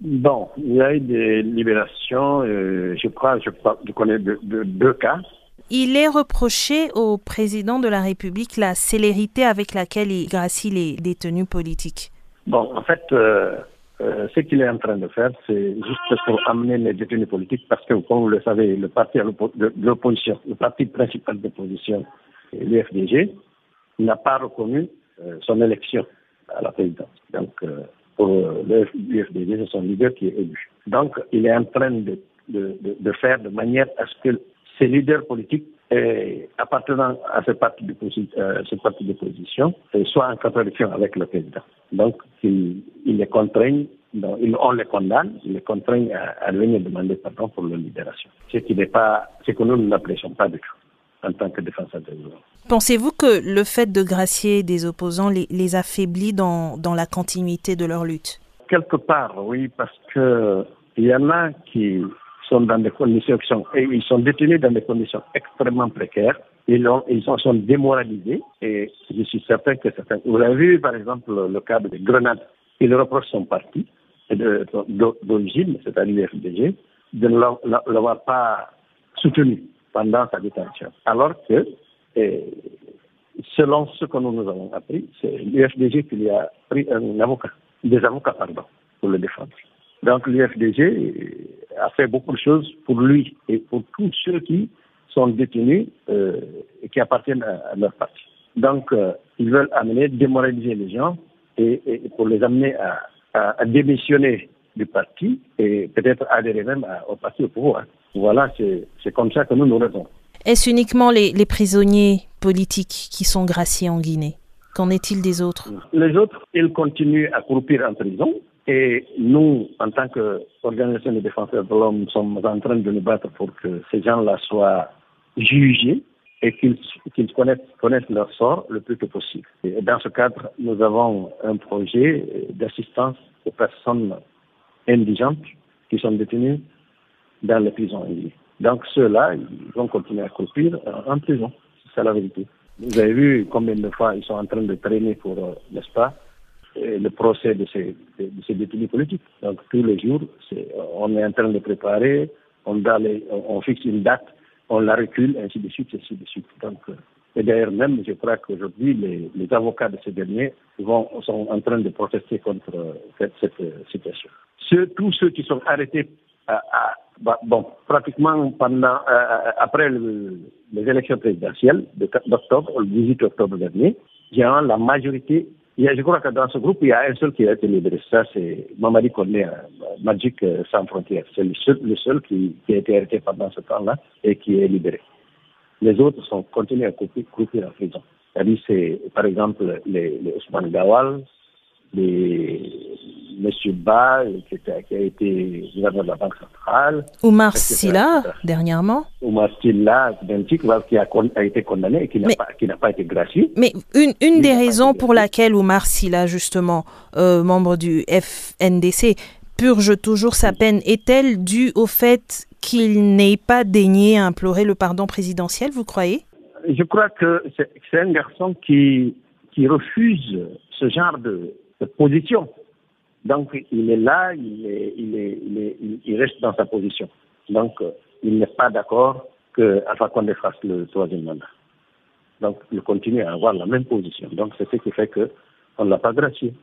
Bon, il y a eu des libérations, euh, je crois, je, je connais deux cas. Il est reproché au président de la République la célérité avec laquelle il gracie les détenus politiques. Bon, en fait, euh, euh, ce qu'il est en train de faire, c'est juste pour amener les détenus politiques, parce que, comme vous le savez, le parti de l'opposition, le parti principal d'opposition, l'UFDG, n'a pas reconnu euh, son élection à la présidence. Donc, euh, pour l'UFDG, c'est son leader qui est élu. Donc, il est en train de, de, de, faire de manière à ce que ces leaders politiques appartenant à ce parti d'opposition soient en contradiction avec le président. Donc, il, il les contraignent, on les condamne, il les contraignent à, venir demander pardon pour leur libération. Ce qui n'est pas, ce que nous n'apprécions pas du tout en tant que défenseur des droits. Pensez-vous que le fait de gracier des opposants les, les affaiblit dans, dans la continuité de leur lutte? Quelque part, oui, parce que il y en a qui sont dans des conditions et ils sont détenus dans des conditions extrêmement précaires. Ils, ont, ils sont, démoralisés et je suis certain que certains. Vous avez vu, par exemple, le cas de Grenade. Il reproche son parti d'origine, c'est-à-dire l'FDG, de ne l'avoir pas soutenu pendant sa détention. Alors que, selon ce que nous, nous avons appris, c'est l'UFDG qui lui a pris un avocat, des avocats, pardon, pour le défendre. Donc l'UFDG a fait beaucoup de choses pour lui et pour tous ceux qui sont détenus euh, et qui appartiennent à, leur parti. Donc euh, ils veulent amener, démoraliser les gens et, pour les amener à, à, démissionner du parti et peut-être adhérer même au parti au pouvoir. Voilà, c'est comme ça que nous nous répondons. Est-ce uniquement les, les prisonniers politiques qui sont graciés en Guinée? Qu'en est-il des autres? Les autres, ils continuent à croupir en prison et nous, en tant qu'organisation de défenseurs de l'homme, sommes en train de nous battre pour que ces gens-là soient jugés et qu'ils connaissent, leur sort le plus que possible. Et dans ce cadre, nous avons un projet d'assistance aux personnes indigentes qui sont détenues dans les prisons. Donc ceux-là, ils vont continuer à croupir en prison. C'est ça la vérité. Vous avez vu combien de fois ils sont en train de traîner pour, euh, n'est-ce pas, le procès de ces, de ces détenus politiques. Donc tous les jours, on est en train de préparer, on, on, fixe une date, on la recule, ainsi de suite, ainsi de suite. Donc, euh, et d'ailleurs même, je crois qu'aujourd'hui, les, les, avocats de ces derniers sont en train de protester contre euh, cette, cette euh, situation. Ceux, tous ceux qui sont arrêtés à, bah, bon, pratiquement pendant, après les élections présidentielles d'octobre, le 18 octobre dernier, la majorité je crois que dans ce groupe, il y a un seul qui a été libéré. Ça, c'est Mamadi Kone, euh, Magic euh, sans frontières. C'est le seul, le seul qui, qui, a été arrêté pendant ce temps-là et qui est libéré. Les autres sont continués à couper, couper en prison. C'est-à-dire, c'est, par exemple, les, les Ousmane Gawal, les M. Ba, qui, a été gouverneur de la Banque centrale. Oumar Silla, dernièrement. Oumar Silla, qui a, a, été condamné et qui n'a pas, pas, été gracié. Mais une, une des raisons pour laquelle Oumar Silla, justement, euh, membre du FNDC, purge toujours sa peine, est-elle due au fait qu'il n'ait pas daigné implorer le pardon présidentiel, vous croyez? Je crois que c'est un garçon qui, qui refuse ce genre de, de position. Donc, il est là, il, est, il, est, il, est, il reste dans sa position. Donc, euh, il n'est pas d'accord que Alpha Condé fasse le troisième mandat. Donc, il continue à avoir la même position. Donc, c'est ce qui fait qu'on ne l'a pas gracié.